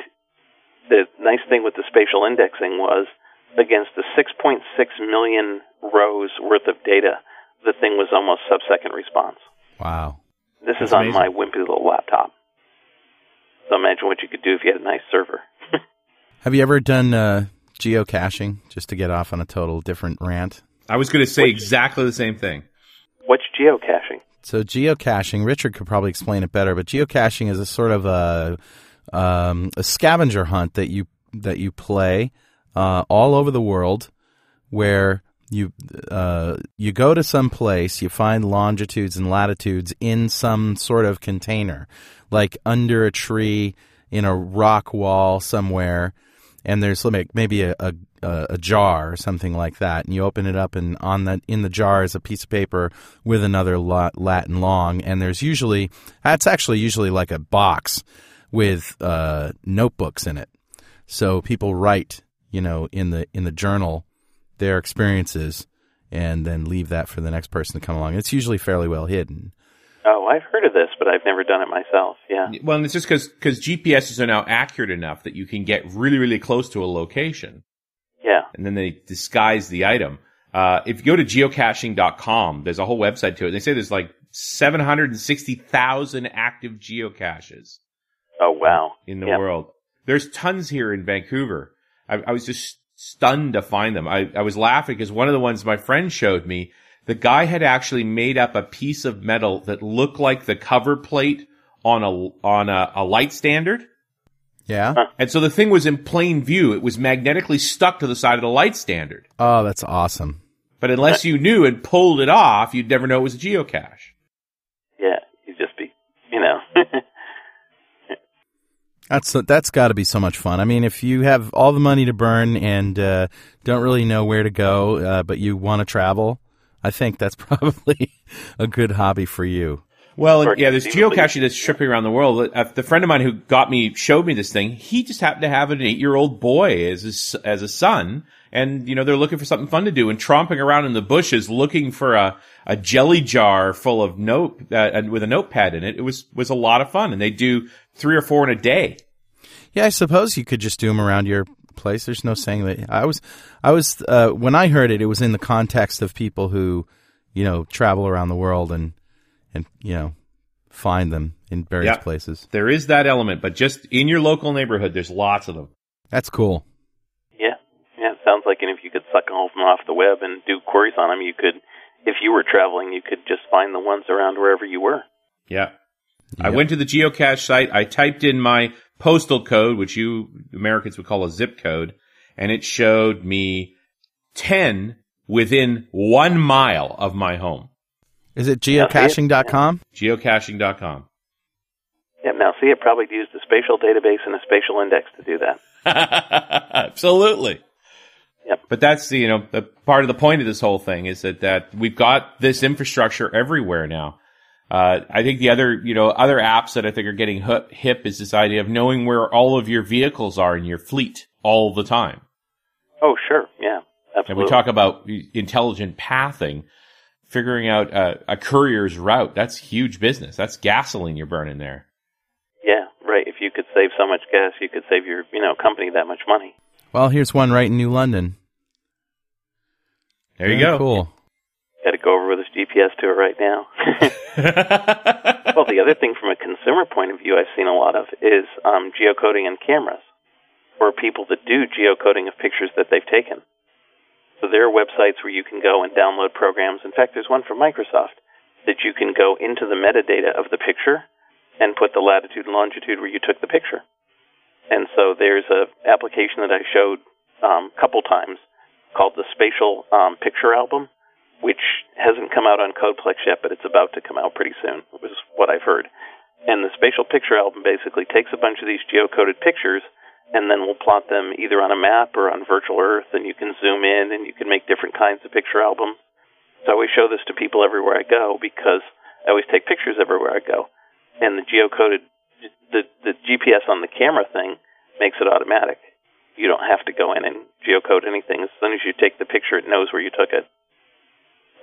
the nice thing with the spatial indexing was against the 6.6 million rows worth of data, the thing was almost sub-second response. Wow. This is on amazing. my wimpy little laptop. So imagine what you could do if you had a nice server. Have you ever done uh, geocaching? Just to get off on a total different rant. I was going to say exactly the same thing. What's geocaching? So geocaching, Richard could probably explain it better, but geocaching is a sort of a um, a scavenger hunt that you that you play uh, all over the world, where you uh, you go to some place, you find longitudes and latitudes in some sort of container, like under a tree, in a rock wall somewhere, and there's like maybe a, a a jar or something like that, and you open it up, and on the in the jar is a piece of paper with another Latin long, and there's usually that's actually usually like a box with uh, notebooks in it, so people write, you know, in the in the journal their experiences, and then leave that for the next person to come along. It's usually fairly well hidden. Oh, I've heard of this, but I've never done it myself. Yeah. Well, and it's just because GPSs are now accurate enough that you can get really, really close to a location, Yeah. and then they disguise the item. Uh, if you go to geocaching.com, there's a whole website to it. They say there's like 760,000 active geocaches Oh, wow. in the Yeah. world. There's tons here in Vancouver. I, I was just stunned to find them. I, I was laughing because one of the ones my friend showed me, the guy had actually made up a piece of metal that looked like the cover plate on a on a, a light standard. Yeah. And so the thing was in plain view. It was magnetically stuck to the side of the light standard. Oh, that's awesome. But unless you knew and pulled it off, you'd never know it was a geocache. That's that's got to be so much fun. I mean, if you have all the money to burn and uh, don't really know where to go, uh, but you want to travel, I think that's probably a good hobby for you. Well, Or yeah, there's conceivably- geocaching that's tripping around the world. Uh, the friend of mine who got me, showed me this thing, he just happened to have an eight-year-old boy as his, as a son. And, you know, they're looking for something fun to do and tromping around in the bushes looking for a, a jelly jar full of note, uh, and with a notepad in it. It was, was a lot of fun. And they do three or four in a day. Yeah, I suppose you could just do them around your place. There's no saying that. I was, I was uh, when I heard it, it was in the context of people who, you know, travel around the world and and you know find them in various Yeah. places. There is that element, but just in your local neighborhood, there's lots of them. That's cool. yeah. Yeah. It sounds like, and if you could suck all of them off the web and do queries on them, you could, if you were traveling, you could just find the ones around wherever you were. Yeah. I went to the geocache site. I typed in my postal code, which you Americans would call a zip code, and it showed me 10 within one mile of my home. Is it Yeah, see it? geocaching.com? Geocaching.com. Yeah. Now, see, it probably used a spatial database and a spatial index to do that. Absolutely. Yep. But that's the, you know, the part of the point of this whole thing is that, that we've got this infrastructure everywhere now. Uh, I think the other, you know, other apps that I think are getting hip, hip is this idea of knowing where all of your vehicles are in your fleet all the time. Oh, sure. Yeah. absolutely. And we talk about intelligent pathing, figuring out a, a courier's route. That's huge business. That's gasoline you're burning there. Yeah, right. If you could save so much gas, you could save your, you know, company that much money. Well, here's one right in New London. There you go. Cool. Got to go over with his GPS to it right now. well, the other thing from a consumer point of view I've seen a lot of is um, geocoding in cameras. or people that do geocoding of pictures that they've taken. So there are websites where you can go and download programs. In fact, there's one from Microsoft that you can go into the metadata of the picture and put the latitude and longitude where you took the picture. And so there's a application that I showed um, a couple times called the Spatial um, Picture Album, which hasn't come out on Codeplex yet, but it's about to come out pretty soon. Was what I've heard. And the Spatial Picture Album basically takes a bunch of these geocoded pictures and then we'll plot them either on a map or on virtual earth and you can zoom in and you can make different kinds of picture albums. So I always show this to people everywhere I go because I always take pictures everywhere I go. And the geocoded the the GPS on the camera thing makes it automatic. You don't have to go in and geocode anything. As soon as you take the picture, it knows where you took it.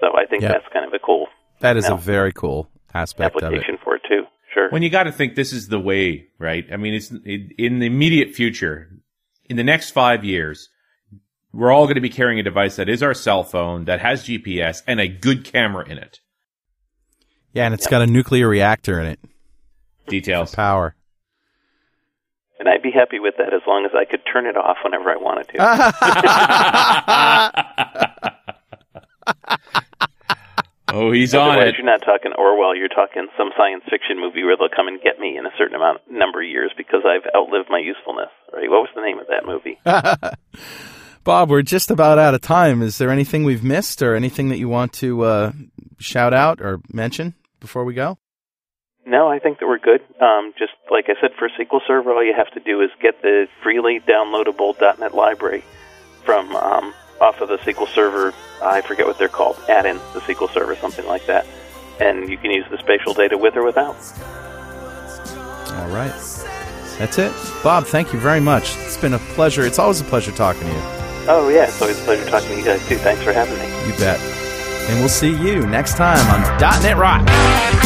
So I think Yeah. that's kind of a cool That is a very cool aspect of it. application for it too. Sure. When you got to think this is the way, right? I mean, it's in in the immediate future, in the next five years, we're all going to be carrying a device that is our cell phone that has GPS and a good camera in it. Yeah, and it's got a nuclear reactor in it. Details. Power. and I'd be happy with that as long as I could turn it off whenever I wanted to. oh, he's on Otherwise, it. you're not talking Orwell. You're talking some science fiction movie where they'll come and get me in a certain amount number of years because I've outlived my usefulness. Right? What was the name of that movie? Bob, we're just about out of time. Is there anything we've missed or anything that you want to uh, shout out or mention before we go? No, I think that we're good. Um, just like I said, for SQL Server, all you have to do is get the freely downloadable .NET library from um, off of the SQL Server. I forget what they're called. Add-in the SQL Server, something like that, and you can use the spatial data with or without. All right. That's it. Bob, thank you very much. It's been a pleasure. It's always a pleasure talking to you. Oh yeah, it's always a pleasure talking to you guys too. Thanks for having me. You bet. And we'll see you next time on .NET Rock.